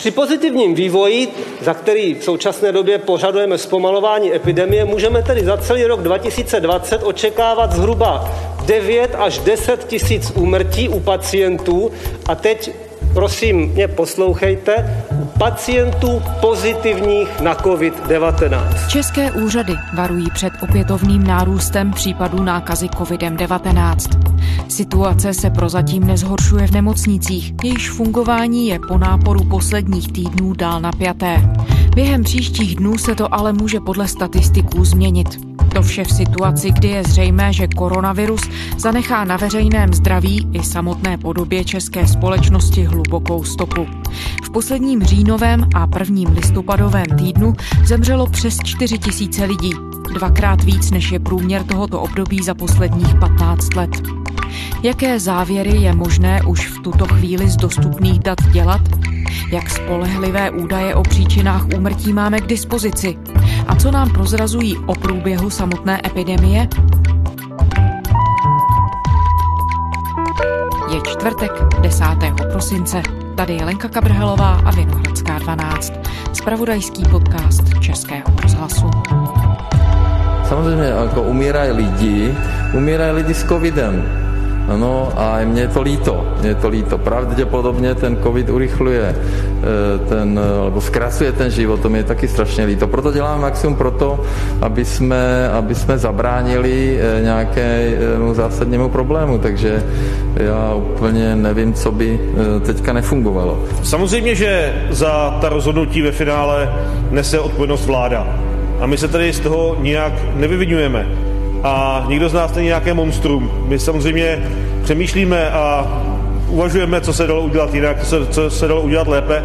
Při pozitivním vývoji, za který v současné době požadujeme zpomalování epidemie, můžeme tedy za celý rok 2020 očekávat zhruba 9 až 10 tisíc úmrtí u pacientů. A teď prosím mě poslouchejte, pacientů pozitivních na COVID-19. České úřady varují před opětovným nárůstem případů nákazy COVID-19. Situace se prozatím nezhoršuje v nemocnicích, jejichž fungování je po náporu posledních týdnů dál napjaté. Během příštích dnů se to ale může podle statistiků změnit. To vše v situaci, kdy je zřejmé, že koronavirus zanechá na veřejném zdraví i samotné podobě české společnosti hlubokou stopu. V posledním říjnovém a prvním listopadovém týdnu zemřelo přes 4 tisíce lidí, dvakrát víc než je průměr tohoto období za posledních 15 let. Jaké závěry je možné už v tuto chvíli z dostupných dat dělat? Jak spolehlivé údaje o příčinách úmrtí máme k dispozici? A co nám prozrazují o průběhu samotné epidemie? Je čtvrtek 10. prosince. Tady je Lenka Kabrhelová a Vinohradská 12. Spravodajský podcast Českého rozhlasu. Samozřejmě jako umírají lidi, umírají lidi s covidem No a mě je to líto, mě je to líto. Pravděpodobně ten covid urychluje eh, ten, alebo zkrasuje ten život, to mě je taky strašně líto. Proto děláme maximum proto, aby jsme, aby jsme zabránili eh, nějakému zásadnímu problému, takže já úplně nevím, co by eh, teďka nefungovalo. Samozřejmě, že za ta rozhodnutí ve finále nese odpovědnost vláda. A my se tady z toho nijak nevyvinujeme a nikdo z nás není nějaké monstrum. My samozřejmě přemýšlíme a uvažujeme, co se dalo udělat jinak, co, co se dalo udělat lépe.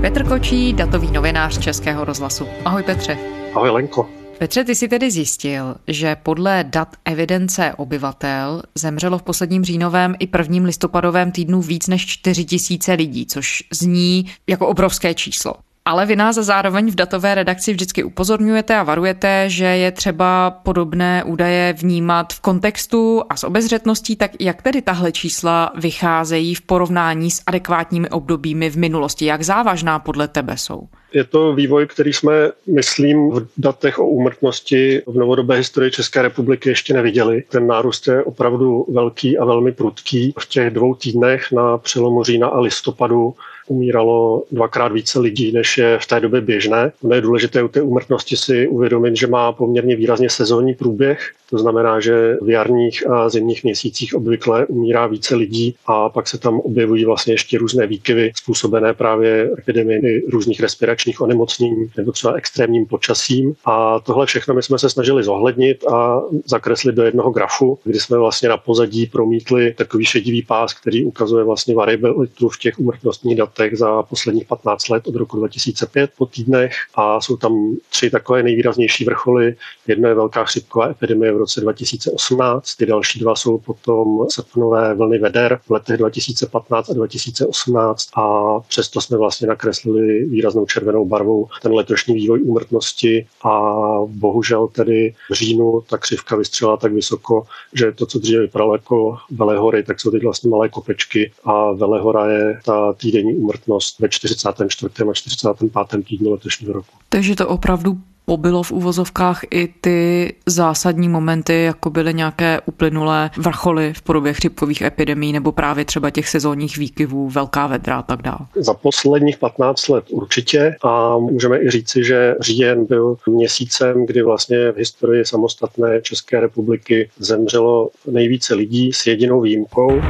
Petr Kočí, datový novinář Českého rozhlasu. Ahoj Petře. Ahoj Lenko. Petře, ty si tedy zjistil, že podle dat evidence obyvatel zemřelo v posledním říjnovém i prvním listopadovém týdnu víc než 4 tisíce lidí, což zní jako obrovské číslo. Ale vy nás zároveň v datové redakci vždycky upozorňujete a varujete, že je třeba podobné údaje vnímat v kontextu a s obezřetností, tak jak tedy tahle čísla vycházejí v porovnání s adekvátními obdobími v minulosti? Jak závažná podle tebe jsou? Je to vývoj, který jsme, myslím, v datech o úmrtnosti v novodobé historii České republiky ještě neviděli. Ten nárůst je opravdu velký a velmi prudký. V těch dvou týdnech na přelomu října a listopadu umíralo dvakrát více lidí, než je v té době běžné. Ono je důležité u té úmrtnosti si uvědomit, že má poměrně výrazně sezónní průběh. To znamená, že v jarních a zimních měsících obvykle umírá více lidí a pak se tam objevují vlastně ještě různé výkyvy způsobené právě epidemii různých respiračních onemocnění nebo třeba extrémním počasím. A tohle všechno my jsme se snažili zohlednit a zakreslit do jednoho grafu, kdy jsme vlastně na pozadí promítli takový šedivý pás, který ukazuje vlastně variabilitu v těch úmrtnostních datech za posledních 15 let od roku 2005 po týdnech a jsou tam tři takové nejvýraznější vrcholy. Jedno je velká chřipková epidemie v roce 2018, ty další dva jsou potom srpnové vlny veder v letech 2015 a 2018 a přesto jsme vlastně nakreslili výraznou červenou barvou ten letošní vývoj úmrtnosti a bohužel tedy v říjnu ta křivka vystřelila tak vysoko, že to, co dříve vypadalo jako Velehory, tak jsou teď vlastně malé kopečky a Velehora je ta týdenní úmrtnost ve 44. a 45. týdnu letošního roku. Takže to opravdu pobylo v úvozovkách i ty zásadní momenty, jako byly nějaké uplynulé vrcholy v podobě chřipkových epidemí nebo právě třeba těch sezónních výkyvů, velká vedra a tak dále? Za posledních 15 let určitě a můžeme i říci, že říjen byl měsícem, kdy vlastně v historii samostatné České republiky zemřelo nejvíce lidí s jedinou výjimkou.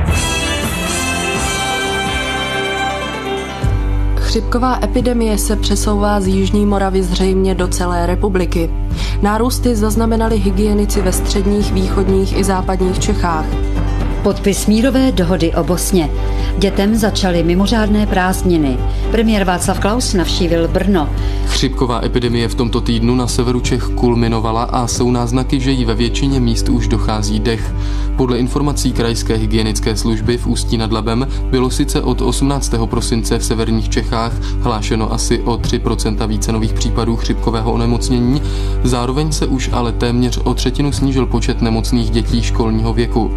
Chřipková epidemie se přesouvá z Jižní Moravy zřejmě do celé republiky. Nárůsty zaznamenali hygienici ve středních, východních i západních Čechách. Podpis mírové dohody o Bosně. Dětem začaly mimořádné prázdniny. Premiér Václav Klaus navštívil Brno. Chřipková epidemie v tomto týdnu na severu Čech kulminovala a jsou náznaky, že jí ve většině míst už dochází dech. Podle informací krajské hygienické služby v Ústí nad Labem bylo sice od 18. prosince v severních Čechách hlášeno asi o 3% více nových případů chřipkového onemocnění, zároveň se už ale téměř o třetinu snížil počet nemocných dětí školního věku.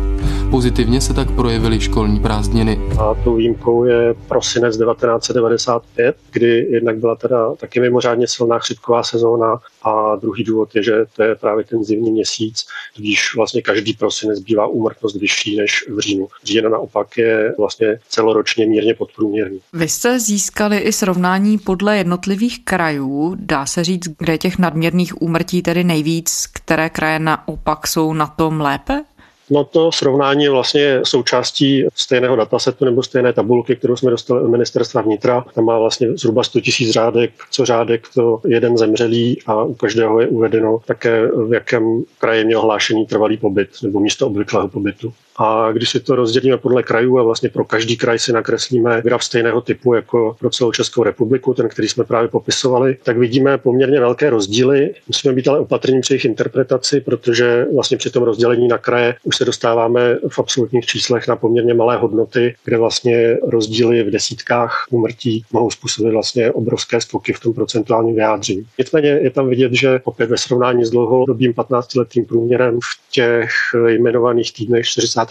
Pozitiv Pozitivně se tak projevily školní prázdniny. A tou výjimkou je prosinec 1995, kdy jednak byla teda taky mimořádně silná chřipková sezóna a druhý důvod je, že to je právě ten zimní měsíc, když vlastně každý prosinec bývá úmrtnost vyšší než v říjnu. Říjen naopak je vlastně celoročně mírně podprůměrný. Vy jste získali i srovnání podle jednotlivých krajů. Dá se říct, kde těch nadměrných úmrtí tedy nejvíc, které kraje naopak jsou na tom lépe? No to srovnání je vlastně součástí stejného datasetu nebo stejné tabulky, kterou jsme dostali od ministerstva vnitra. Tam má vlastně zhruba 100 000 řádek, co řádek to jeden zemřelý a u každého je uvedeno také, v jakém kraji měl hlášený trvalý pobyt nebo místo obvyklého pobytu. A když si to rozdělíme podle krajů a vlastně pro každý kraj si nakreslíme graf stejného typu jako pro celou Českou republiku, ten, který jsme právě popisovali, tak vidíme poměrně velké rozdíly. Musíme být ale opatrní při jejich interpretaci, protože vlastně při tom rozdělení na kraje už se dostáváme v absolutních číslech na poměrně malé hodnoty, kde vlastně rozdíly v desítkách úmrtí mohou způsobit vlastně obrovské skoky v tom procentuálním vyjádření. Nicméně je tam vidět, že opět ve srovnání s dlouhodobým 15-letým průměrem v těch jmenovaných týdnech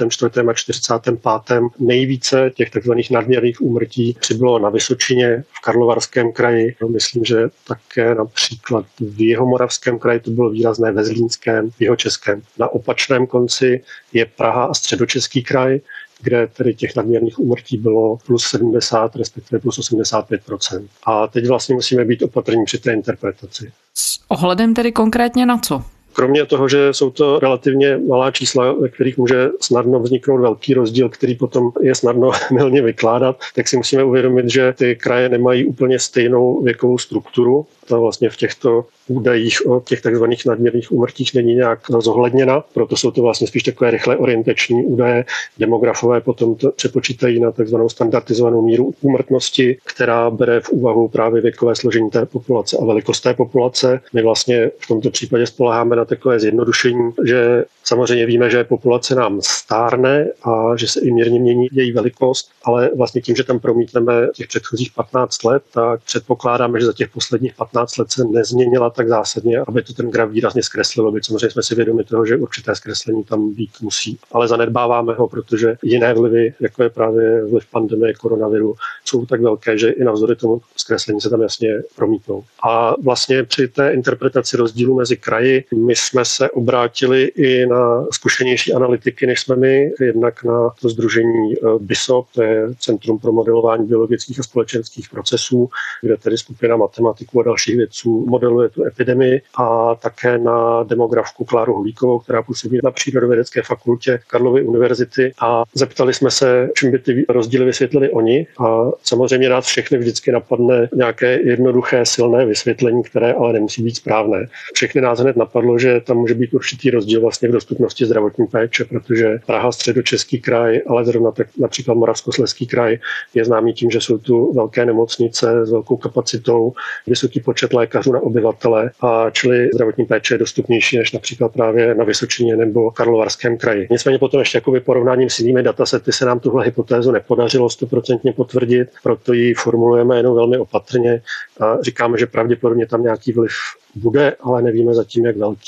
44. a 45. nejvíce těch tzv. nadměrných úmrtí přibylo na Vysočině v Karlovarském kraji. Myslím, že také například v Jihomoravském kraji to bylo výrazné ve Zlínském, v Jihočeském. Na opačném konci je Praha a středočeský kraj, kde tedy těch nadměrných úmrtí bylo plus 70, respektive plus 85% A teď vlastně musíme být opatrní při té interpretaci. S ohledem tedy konkrétně na co? Kromě toho, že jsou to relativně malá čísla, ve kterých může snadno vzniknout velký rozdíl, který potom je snadno milně vykládat, tak si musíme uvědomit, že ty kraje nemají úplně stejnou věkovou strukturu. To vlastně v těchto údajích o těch takzvaných nadměrných úmrtích není nějak zohledněna, proto jsou to vlastně spíš takové rychle orientační údaje. Demografové potom to přepočítají na takzvanou standardizovanou míru úmrtnosti, která bere v úvahu právě věkové složení té populace a velikost té populace. My vlastně v tomto případě spoleháme na takové zjednodušení, že samozřejmě víme, že populace nám stárne a že se i mírně mění její velikost, ale vlastně tím, že tam promítneme těch předchozích 15 let, tak předpokládáme, že za těch posledních 15 let se nezměnila tak zásadně, aby to ten graf výrazně zkreslilo. Byť samozřejmě jsme si vědomi toho, že určité zkreslení tam být musí, ale zanedbáváme ho, protože jiné vlivy, jako je právě vliv pandemie koronaviru, jsou tak velké, že i navzdory tomu zkreslení se tam jasně promítnou. A vlastně při té interpretaci rozdílu mezi kraji my jsme se obrátili i na zkušenější analytiky, než jsme my, jednak na to združení eh, BISOP, to je Centrum pro modelování biologických a společenských procesů, kde tedy skupina matematiků a dalších vědců modeluje tu epidemii a také na demografku Kláru Holíkovou, která působí na Přírodovědecké fakultě Karlovy univerzity a zeptali jsme se, čím by ty rozdíly vysvětlili oni a samozřejmě nás všechny vždycky napadne nějaké jednoduché, silné vysvětlení, které ale nemusí být správné. Všechny nás hned napadlo, že tam může být určitý rozdíl vlastně v dostupnosti zdravotní péče, protože Praha, středočeský kraj, ale zrovna tak například Moravskoslezský kraj je známý tím, že jsou tu velké nemocnice s velkou kapacitou, vysoký počet lékařů na obyvatele a čili zdravotní péče je dostupnější než například právě na Vysočině nebo Karlovarském kraji. Nicméně potom ještě jakoby porovnáním s jinými datasety se nám tuhle hypotézu nepodařilo stoprocentně potvrdit, proto ji formulujeme jenom velmi opatrně a říkáme, že pravděpodobně tam nějaký vliv bude, ale nevíme zatím, jak velký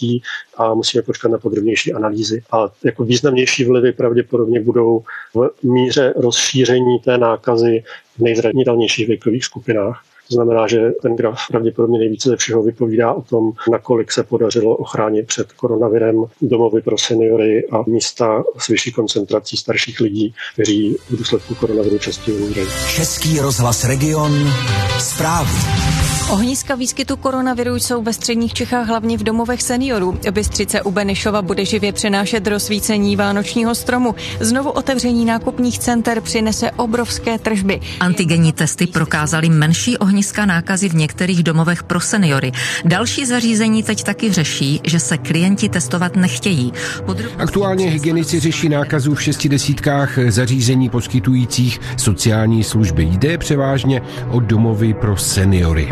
a musíme počkat na podrobnější analýzy. A jako významnější vlivy pravděpodobně budou v míře rozšíření té nákazy v nejzranitelnějších věkových skupinách. To znamená, že ten graf pravděpodobně nejvíce ze všeho vypovídá o tom, nakolik se podařilo ochránit před koronavirem domovy pro seniory a místa s vyšší koncentrací starších lidí, kteří v důsledku koronaviru častěji umírají. Český rozhlas Region zprávy. Ohniska výskytu koronaviru jsou ve středních Čechách hlavně v domovech seniorů. Bystřice u Benešova bude živě přenášet rozsvícení vánočního stromu. Znovu otevření nákupních center přinese obrovské tržby. Antigenní testy prokázaly menší ohniska nákazy v některých domovech pro seniory. Další zařízení teď taky řeší, že se klienti testovat nechtějí. Podrobně... Aktuálně hygienici řeší nákazu v šesti desítkách zařízení poskytujících sociální služby. Jde převážně o domovy pro seniory.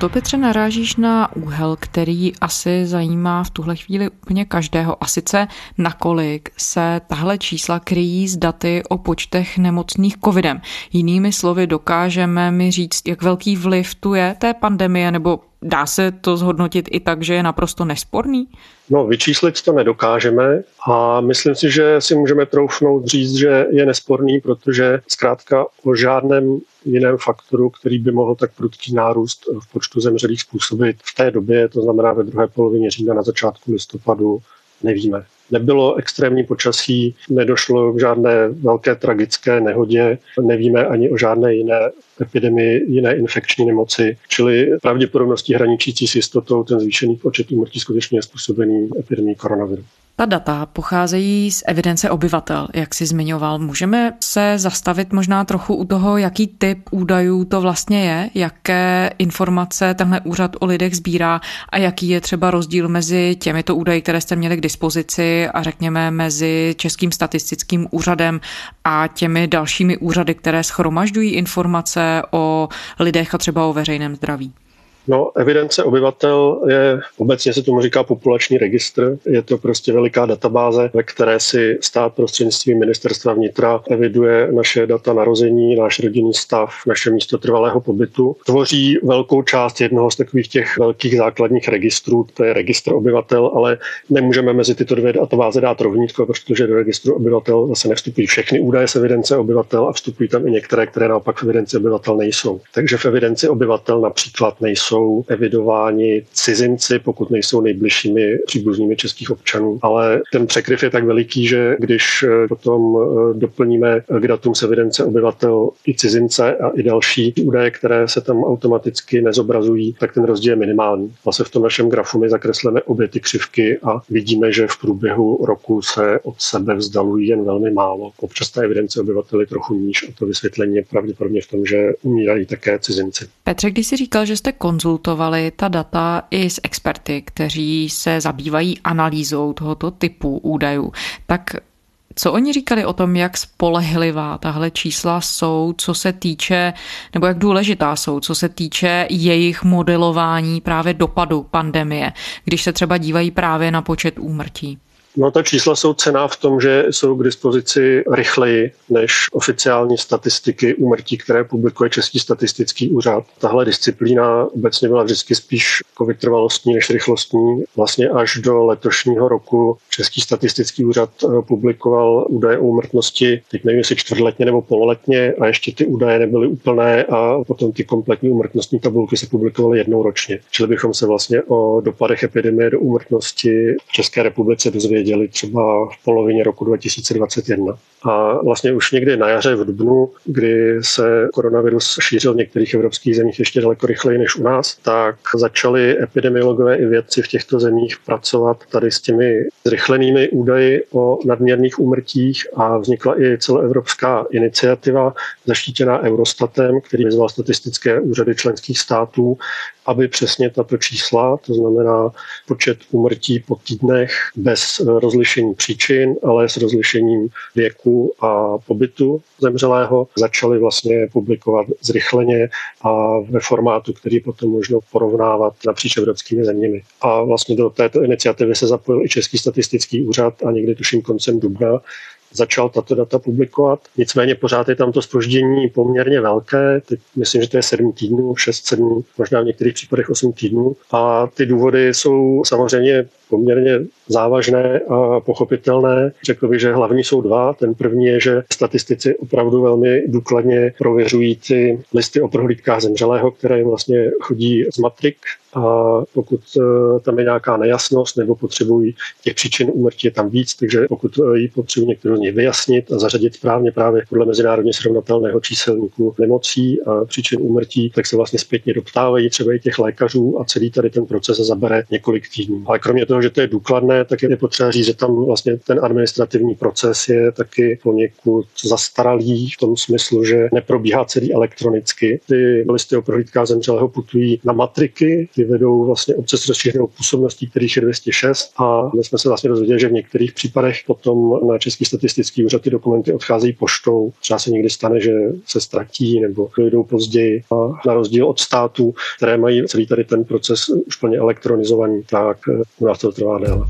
To, Petře, narážíš na úhel, který asi zajímá v tuhle chvíli úplně každého. A sice nakolik se tahle čísla kryjí s daty o počtech nemocných covidem. Jinými slovy, dokážeme mi říct, jak velký vliv tu je té pandemie nebo dá se to zhodnotit i tak, že je naprosto nesporný? No, vyčíslit to nedokážeme a myslím si, že si můžeme troufnout říct, že je nesporný, protože zkrátka o žádném jiném faktoru, který by mohl tak prudký nárůst v počtu zemřelých způsobit v té době, to znamená ve druhé polovině října na začátku listopadu, nevíme. Nebylo extrémní počasí, nedošlo k žádné velké tragické nehodě, nevíme ani o žádné jiné epidemii, jiné infekční nemoci, čili pravděpodobností hraničící s jistotou ten zvýšený počet úmrtí skutečně je způsobený epidemii koronaviru. Ta data pocházejí z evidence obyvatel, jak si zmiňoval. Můžeme se zastavit možná trochu u toho, jaký typ údajů to vlastně je, jaké informace tenhle úřad o lidech sbírá a jaký je třeba rozdíl mezi těmito údaji, které jste měli k dispozici a řekněme mezi Českým statistickým úřadem a těmi dalšími úřady, které schromažďují informace o lidech a třeba o veřejném zdraví. No, evidence obyvatel je, obecně se tomu říká populační registr. Je to prostě veliká databáze, ve které si stát prostřednictvím ministerstva vnitra eviduje naše data narození, náš rodinný stav, naše místo trvalého pobytu. Tvoří velkou část jednoho z takových těch velkých základních registrů, to je registr obyvatel, ale nemůžeme mezi tyto dvě databáze dát rovnítko, protože do registru obyvatel zase nevstupují všechny údaje z evidence obyvatel a vstupují tam i některé, které naopak v evidenci obyvatel nejsou. Takže v evidenci obyvatel například nejsou jsou evidováni cizinci, pokud nejsou nejbližšími příbuznými českých občanů. Ale ten překryv je tak veliký, že když eh, potom eh, doplníme k datům z evidence obyvatel i cizince a i další údaje, které se tam automaticky nezobrazují, tak ten rozdíl je minimální. Vlastně v tom našem grafu my zakresleme obě ty křivky a vidíme, že v průběhu roku se od sebe vzdalují jen velmi málo. Občas ta evidence obyvatel je trochu níž a to vysvětlení je pravděpodobně v tom, že umírají také cizinci. Petře, když jsi říkal, že jste konzul konzultovali ta data i s experty, kteří se zabývají analýzou tohoto typu údajů, tak co oni říkali o tom, jak spolehlivá tahle čísla jsou, co se týče, nebo jak důležitá jsou, co se týče jejich modelování právě dopadu pandemie, když se třeba dívají právě na počet úmrtí? No ta čísla jsou cená v tom, že jsou k dispozici rychleji než oficiální statistiky úmrtí, které publikuje Český statistický úřad. Tahle disciplína obecně byla vždycky spíš jako vytrvalostní než rychlostní. Vlastně až do letošního roku Český statistický úřad eh, publikoval údaje o úmrtnosti, teď nevím, jestli čtvrtletně nebo pololetně, a ještě ty údaje nebyly úplné a potom ty kompletní úmrtnostní tabulky se publikovaly jednou ročně. Čili bychom se vlastně o dopadech epidemie do úmrtnosti v České republice dozvěděli věděli třeba v polovině roku 2021. A vlastně už někdy na jaře v Dubnu, kdy se koronavirus šířil v některých evropských zemích ještě daleko rychleji než u nás, tak začali epidemiologové i vědci v těchto zemích pracovat tady s těmi zrychlenými údaji o nadměrných úmrtích a vznikla i celoevropská iniciativa zaštítěná Eurostatem, který vyzval statistické úřady členských států, aby přesně tato čísla, to znamená počet úmrtí po týdnech bez rozlišení příčin, ale s rozlišením věku a pobytu zemřelého, začaly vlastně publikovat zrychleně a ve formátu, který potom možno porovnávat napříč evropskými zeměmi. A vlastně do této iniciativy se zapojil i Český statistický úřad a někdy tuším koncem dubna začal tato data publikovat. Nicméně pořád je tam to spoždění poměrně velké. Teď myslím, že to je 7 týdnů, 6-7, možná v některých případech 8 týdnů. A ty důvody jsou samozřejmě poměrně závažné a pochopitelné. Řekl bych, že hlavní jsou dva. Ten první je, že statistici opravdu velmi důkladně prověřují ty listy o prohlídkách zemřelého, které jim vlastně chodí z matrik a pokud eh, tam je nějaká nejasnost nebo potřebují těch příčin úmrtí je tam víc, takže pokud eh, ji potřebují některou z nich vyjasnit a zařadit správně právě podle mezinárodně srovnatelného číselníku nemocí a příčin úmrtí, tak se vlastně zpětně doptávají třeba i těch lékařů a celý tady ten proces zabere několik týdnů. Ale kromě toho, že to je důkladné, tak je potřeba říct, že tam vlastně ten administrativní proces je taky poněkud zastaralý v tom smyslu, že neprobíhá celý elektronicky. Ty listy o prohlídkách zemřelého putují na matriky, ty vedou vlastně obce s rozšířenou působností, kterých je 206 a my jsme se vlastně dozvěděli, že v některých případech potom na Český statistický úřad ty dokumenty odcházejí poštou. Třeba se někdy stane, že se ztratí nebo dojdou později a na rozdíl od států, které mají celý tady ten proces už plně elektronizovaný, tak u nás to trvá déle.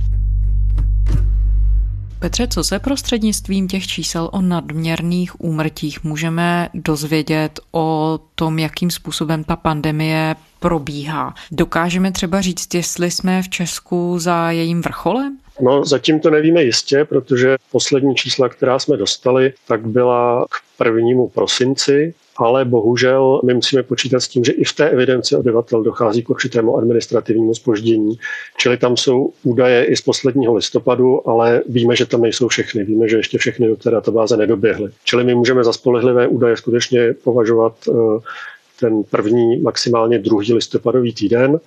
Petře, co se prostřednictvím těch čísel o nadměrných úmrtích můžeme dozvědět o tom, jakým způsobem ta pandemie probíhá? Dokážeme třeba říct, jestli jsme v Česku za jejím vrcholem? No, zatím to nevíme jistě, protože poslední čísla, která jsme dostali, tak byla k prvnímu prosinci, ale bohužel my musíme počítat s tím, že i v té evidenci obyvatel dochází k určitému administrativnímu spoždění. Čili tam jsou údaje i z posledního listopadu, ale víme, že tam nejsou všechny. Víme, že ještě všechny do té databáze nedoběhly. Čili my můžeme za spolehlivé údaje skutečně považovat eh, ten první, maximálně druhý listopadový týden.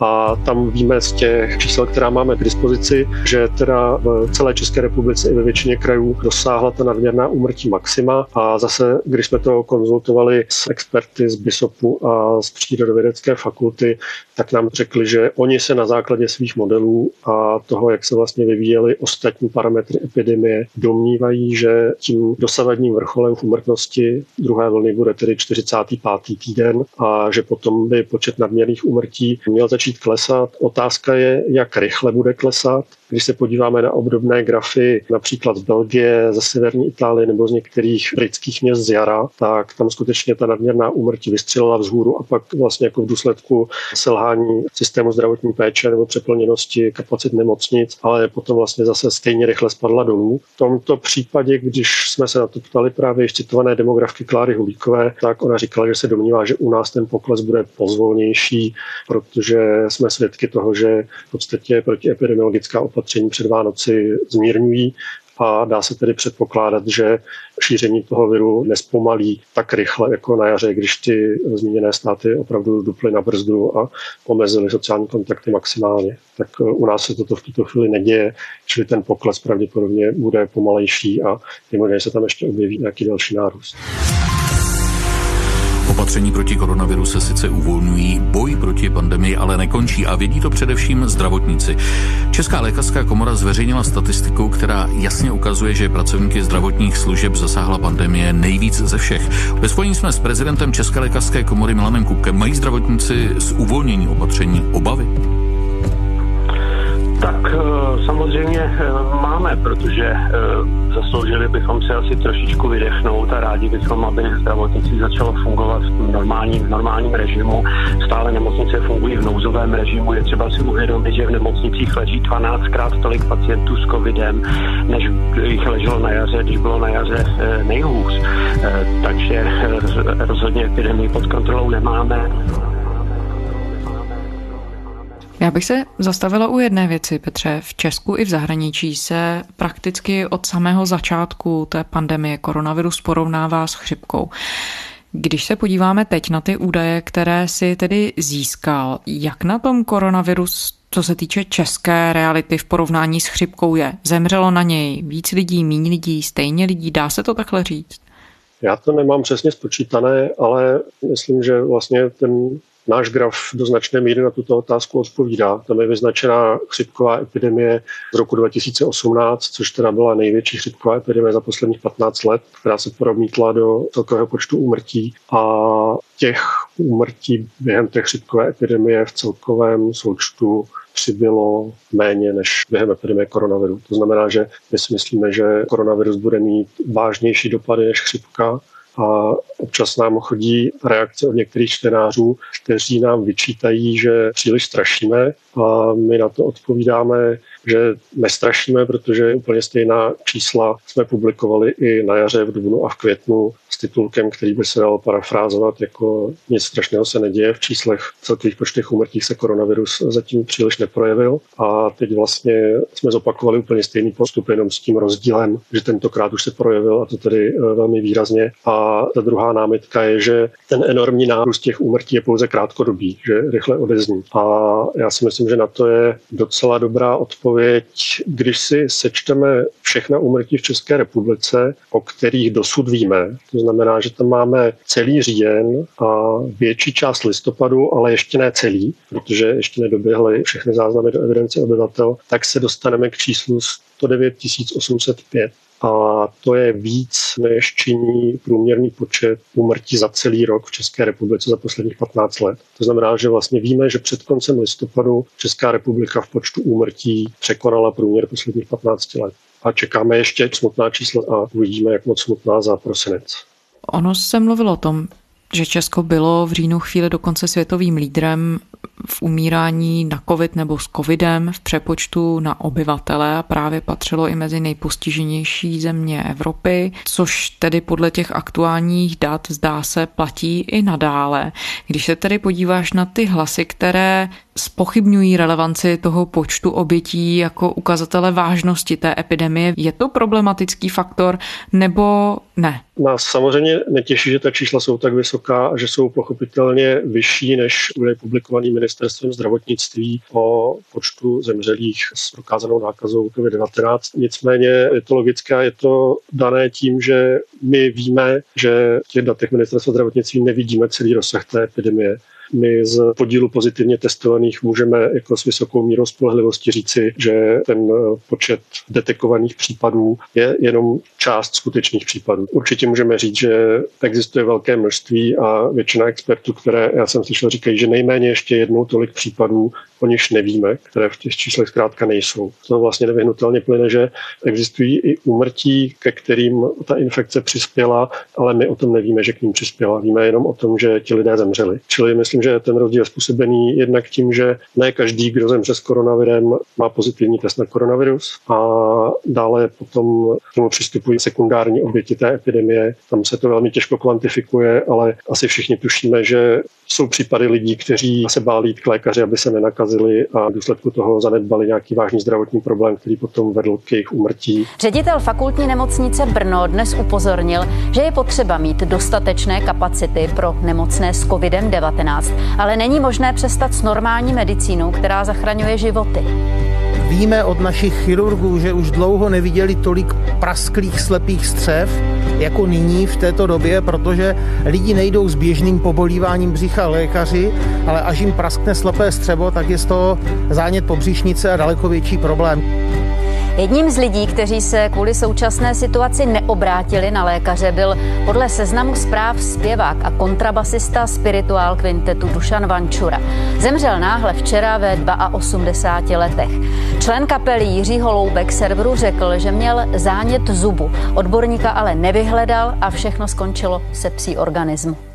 A tam víme z těch čísel, která máme k dispozici, že teda v celé České republice i ve většině krajů dosáhla ta nadměrná úmrtí maxima. A zase, když jsme to konzultovali s experty z BISOPu a z přírodovědecké fakulty, tak nám řekli, že oni se na základě svých modelů a toho, jak se vlastně vyvíjely ostatní parametry epidemie, domnívají, že tím dosavadním vrcholem v úmrtnosti druhé vlny bude tedy 45. týden a že potom by počet nadměrných úmrtí měl začít začít klesat. Otázka je, jak rychle bude klesat. Když se podíváme na obdobné grafy například z Belgie, ze severní Itálie nebo z některých britských měst z jara, tak tam skutečně ta nadměrná úmrtí vystřelila vzhůru a pak vlastně jako v důsledku selhání systému zdravotní péče nebo přeplněnosti kapacit nemocnic, ale potom vlastně zase stejně rychle spadla dolů. V tomto případě, když jsme se na to ptali právě ještě citované demografky Kláry Hulíkové, tak ona říkala, že se domnívá, že u nás ten pokles bude pozvolnější, protože jsme svědky toho, že v podstatě protiepidemiologická opatření před Vánoci zmírňují a dá se tedy předpokládat, že šíření toho viru nespomalí tak rychle jako na jaře, když ty zmíněné státy opravdu duply na brzdu a omezily sociální kontakty maximálně. Tak u nás se toto v tuto chvíli neděje, čili ten pokles pravděpodobně bude pomalejší a že se tam ještě objeví nějaký další nárůst. Opatření proti koronaviru se sice uvolňují, boj proti pandemii ale nekončí a vědí to především zdravotníci. Česká lékařská komora zveřejnila statistiku, která jasně ukazuje, že pracovníky zdravotních služeb zasáhla pandemie nejvíc ze všech. Ve spojení jsme s prezidentem České lékařské komory Milanem Kupkem. Mají zdravotníci z uvolnění opatření obavy? Tak eh, samozřejmě eh, máme, protože eh, zasloužili bychom se asi trošičku vydechnout a rádi bychom, aby zdravotnictví začalo fungovat v normálním, v normálním režimu. Stále nemocnice fungují v nouzovém režimu. Je třeba si uvědomit, že v nemocnicích leží 12krát tolik pacientů s covidem, než jich leželo na jaře, když bylo na jaře nejhůř. Takže rozhodně epidemii pod kontrolou nemáme. Já bych se zastavila u jedné věci, Petře. V Česku i v zahraničí se prakticky od samého začátku té pandemie koronavirus porovnává s chřipkou. Když se podíváme teď na ty údaje, které si tedy získal, jak na tom koronavirus, co se týče české reality v porovnání s chřipkou je? Zemřelo na něj víc lidí, méně lidí, stejně lidí, dá se to takhle říct? Já to nemám přesně spočítané, ale myslím, že vlastně ten náš graf do značné míry na tuto otázku odpovídá. Tam je vyznačená chřipková epidemie z roku 2018, což teda byla největší chřipková epidemie za posledních 15 let, která se promítla do celkového počtu úmrtí a těch úmrtí během té chřipkové epidemie v celkovém součtu přibylo méně než během epidemie koronaviru. To znamená, že my si myslíme, že koronavirus bude mít vážnější dopady než chřipka a občas nám chodí reakce od některých čtenářů, kteří nám vyčítají, že příliš strašíme. A my na to odpovídáme, že nestrašíme, protože úplně stejná čísla jsme publikovali i na jaře, v dubnu a v květnu s titulkem, který by se dal parafrázovat jako nic strašného se neděje. V číslech celkových počtech úmrtí se koronavirus zatím příliš neprojevil a teď vlastně jsme zopakovali úplně stejný postup, jenom s tím rozdílem, že tentokrát už se projevil a to tedy eh, velmi výrazně. A ta druhá námitka je, že ten enormní nárůst těch úmrtí je pouze krátkodobý, že rychle odezní. A já si myslím, že na to je docela dobrá odpověď, když si sečteme všechna úmrtí v České republice, o kterých dosud víme. To znamená, že tam máme celý říjen a větší část listopadu, ale ještě ne celý, protože ještě nedoběhly všechny záznamy do evidence obyvatel, tak se dostaneme k číslu 109 805 a to je víc, než činí průměrný počet úmrtí za celý rok v České republice za posledních 15 let. To znamená, že vlastně víme, že před koncem listopadu Česká republika v počtu úmrtí překonala průměr posledních 15 let. a čekáme ještě smutná čísla a uvidíme, jak moc smutná za prosinec. Ono se mluvilo o tom, že Česko bylo v říjnu chvíli dokonce světovým lídrem v umírání na covid nebo s covidem v přepočtu na obyvatele a právě patřilo i mezi nejpostiženější země Evropy, což tedy podle těch aktuálních dat zdá se platí i nadále. Když se tedy podíváš na ty hlasy, které spochybňují relevanci toho počtu obětí jako ukazatele vážnosti té epidemie. Je to problematický faktor nebo ne? Nás samozřejmě netěší, že ta čísla jsou tak vysoká a že jsou pochopitelně vyšší než údaje publikovaný ministerstvem zdravotnictví o počtu zemřelých s prokázanou nákazou COVID-19. Nicméně je to logické, je to dané tím, že my víme, že v těch datech ministerstva zdravotnictví nevidíme celý rozsah té epidemie my z podílu pozitivně testovaných můžeme jako s vysokou mírou spolehlivosti říci, že ten eh, počet detekovaných případů je jenom část skutečných případů. Určitě můžeme říct, že existuje velké množství a většina expertů, které já jsem slyšel, říkají, že nejméně ještě jednou tolik případů o nichž nevíme, které v těch číslech zkrátka nejsou. To vlastně nevyhnutelně plyne, že existují i úmrtí, ke kterým ta infekce přispěla, ale my o tom nevíme, že k ním přispěla. Víme jenom o tom, že ti lidé zemřeli. Čili myslím, že ten rozdíl je způsobený jednak tím, že ne každý, kdo zemře s koronavirem, má pozitivní test na koronavirus a dále potom k tomu přistupují sekundární oběti té epidemie. Tam se to velmi těžko kvantifikuje, ale asi všichni tušíme, že jsou případy lidí, kteří se báli k lékaři, aby se nenakazili a v důsledku toho zanedbali nějaký vážný zdravotní problém, který potom vedl k jejich umrtí. Ředitel fakultní nemocnice Brno dnes upozornil, že je potřeba mít dostatečné kapacity pro nemocné s COVID-19, ale není možné přestat s normální medicínou, která zachraňuje životy. Víme od našich chirurgů, že už dlouho neviděli tolik prasklých slepých střev jako nyní v této době, protože lidi nejdou s běžným pobolíváním břicha lékaři, ale až jim praskne slepé střevo, tak je z toho zánět pobřišnice a daleko větší problém. Jedním z lidí, kteří se kvůli současné situaci neobrátili na lékaře, byl podle seznamu zpráv zpěvák a kontrabasista spirituál kvintetu Dušan Vančura. Zemřel náhle včera ve 82 letech. Člen kapely Jiří Holoubek serveru řekl, že měl zánět zubu. Odborníka ale nevyhledal a všechno skončilo se psí organismu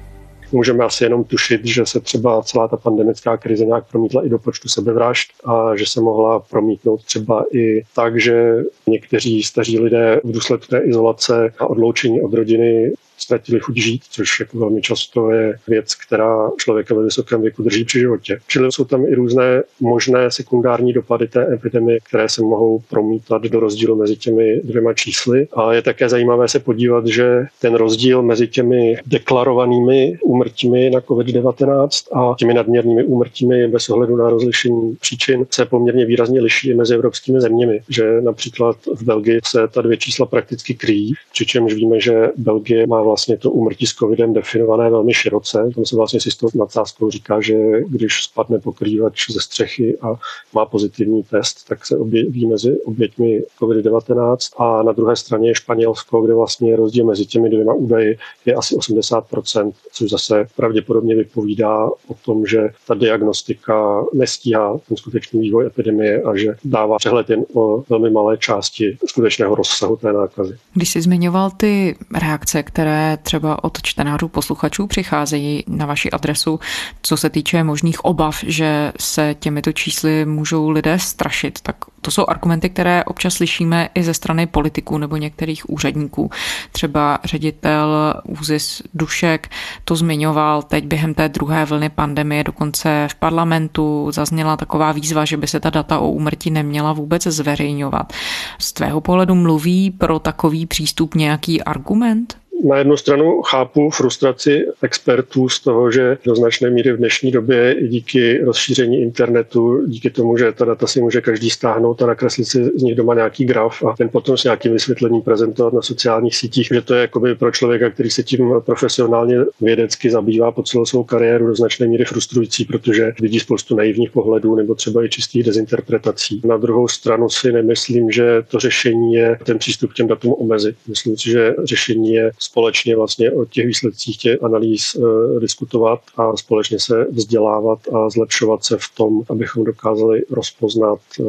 můžeme asi jenom tušit, že se třeba celá ta pandemická krize nějak promítla i do počtu sebevražd a že se mohla promítnout třeba i tak, že někteří staří lidé v důsledku té izolace a odloučení od rodiny ztratili chuť žít, což jako velmi často je věc, která člověka ve vysokém věku drží při životě. Čili jsou tam i různé možné sekundární dopady té epidemie, které se mohou promítat do rozdílu mezi těmi dvěma čísly. A je také zajímavé se podívat, že ten rozdíl mezi těmi deklarovanými úmrtími na COVID-19 a těmi nadměrnými úmrtími bez ohledu na rozlišení příčin se poměrně výrazně liší mezi evropskými zeměmi. Že například v Belgii se ta dvě čísla prakticky kryjí, přičemž víme, že Belgie má vlastně to úmrtí s covidem definované velmi široce. Tam se vlastně si s tou nadsázkou říká, že když spadne pokrývač ze střechy a má pozitivní test, tak se objeví mezi oběťmi COVID-19 a na druhé straně je Španělsko, kde vlastně rozdíl mezi těmi dvěma údaji je asi 80%, což zase pravděpodobně vypovídá o tom, že ta diagnostika nestíhá ten skutečný vývoj epidemie a že dává přehled jen o velmi malé části skutečného rozsahu té nákazy. Když jsi zmiňoval ty reakce, které třeba od čtenářů posluchačů přicházejí na vaši adresu, co se týče možných obav, že se těmito čísly můžou lidé strašit, tak to jsou argumenty, které občas slyšíme i ze strany politiků nebo některých úředníků. Třeba ředitel Úzis Dušek to zmiňoval teď během té druhé vlny pandemie, dokonce v parlamentu zazněla taková výzva, že by se ta data o úmrtí neměla vůbec zveřejňovat. Z tvého pohledu mluví pro takový přístup nějaký argument? Na jednu stranu chápu frustraci expertů z toho, že do značné míry v dnešní době i díky rozšíření internetu, díky tomu, že ta data si může každý stáhnout a nakreslit si z nich doma nějaký graf a ten potom s nějakým vysvětlením prezentovat na sociálních sítích, že to je jakoby pro člověka, který se tím profesionálně vědecky zabývá po celou svou kariéru do značné míry frustrující, protože vidí spoustu naivních pohledů nebo třeba i čistých dezinterpretací. Na druhou stranu si nemyslím, že to řešení je ten přístup k těm datům omezit. Myslím si, že řešení je společně vlastně o těch výsledcích těch analýz e, diskutovat a společně se vzdělávat a zlepšovat se v tom, abychom dokázali rozpoznat e,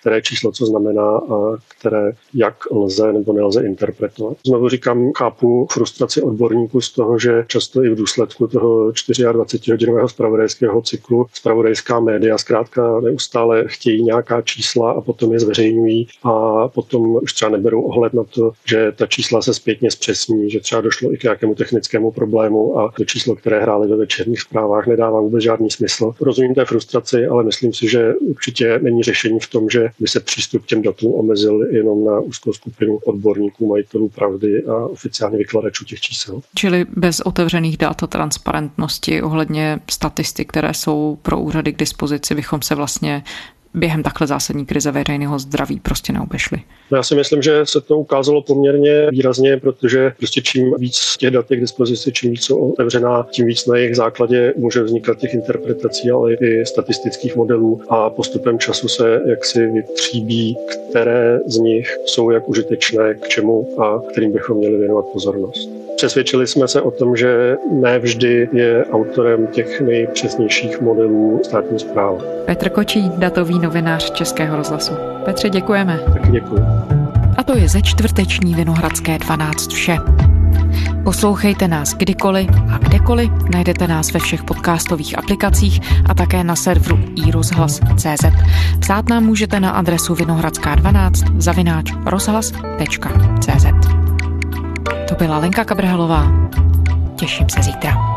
které číslo co znamená a které jak lze nebo nelze interpretovat. Znovu říkám, chápu frustraci odborníků z toho, že často i v důsledku toho 24-hodinového spravodajského cyklu spravodajská média zkrátka neustále chtějí nějaká čísla a potom je zveřejňují a potom už třeba neberou ohled na to, že ta čísla se zpětně zpřesní, že třeba došlo i k nějakému technickému problému a to číslo, které hráli ve večerních zprávách, nedává vůbec žádný smysl. Rozumím té frustraci, ale myslím si, že určitě není řešení v tom, že by se přístup k těm datům omezil jenom na úzkou skupinu odborníků, majitelů pravdy a oficiálně vykladačů těch čísel. Čili bez otevřených dat a transparentnosti ohledně statistik, které jsou pro úřady k dispozici, bychom se vlastně během takhle zásadní krize veřejného zdraví prostě neobešli? No já si myslím, že se to ukázalo poměrně výrazně, protože prostě čím víc těch dat je k dispozici, čím víc jsou otevřená, tím víc na jejich základě může vznikat těch interpretací, ale i statistických modelů a postupem času se jaksi vytříbí, které z nich jsou jak užitečné, k čemu a kterým bychom měli věnovat pozornost. Přesvědčili jsme se o tom, že ne vždy je autorem těch nejpřesnějších modelů státní zprávy. Petr Kočí, datový novinář Českého rozhlasu. Petře, děkujeme. Taky děkuji. A to je ze čtvrteční Vinohradské 12 vše. Poslouchejte nás kdykoliv a kdekoliv, najdete nás ve všech podcastových aplikacích a také na serveru iRozhlas.cz. Psát nám můžete na adresu vinohradská12 zavináč rozhlas.cz. To byla Lenka Kabrhelová. Těším se zítra.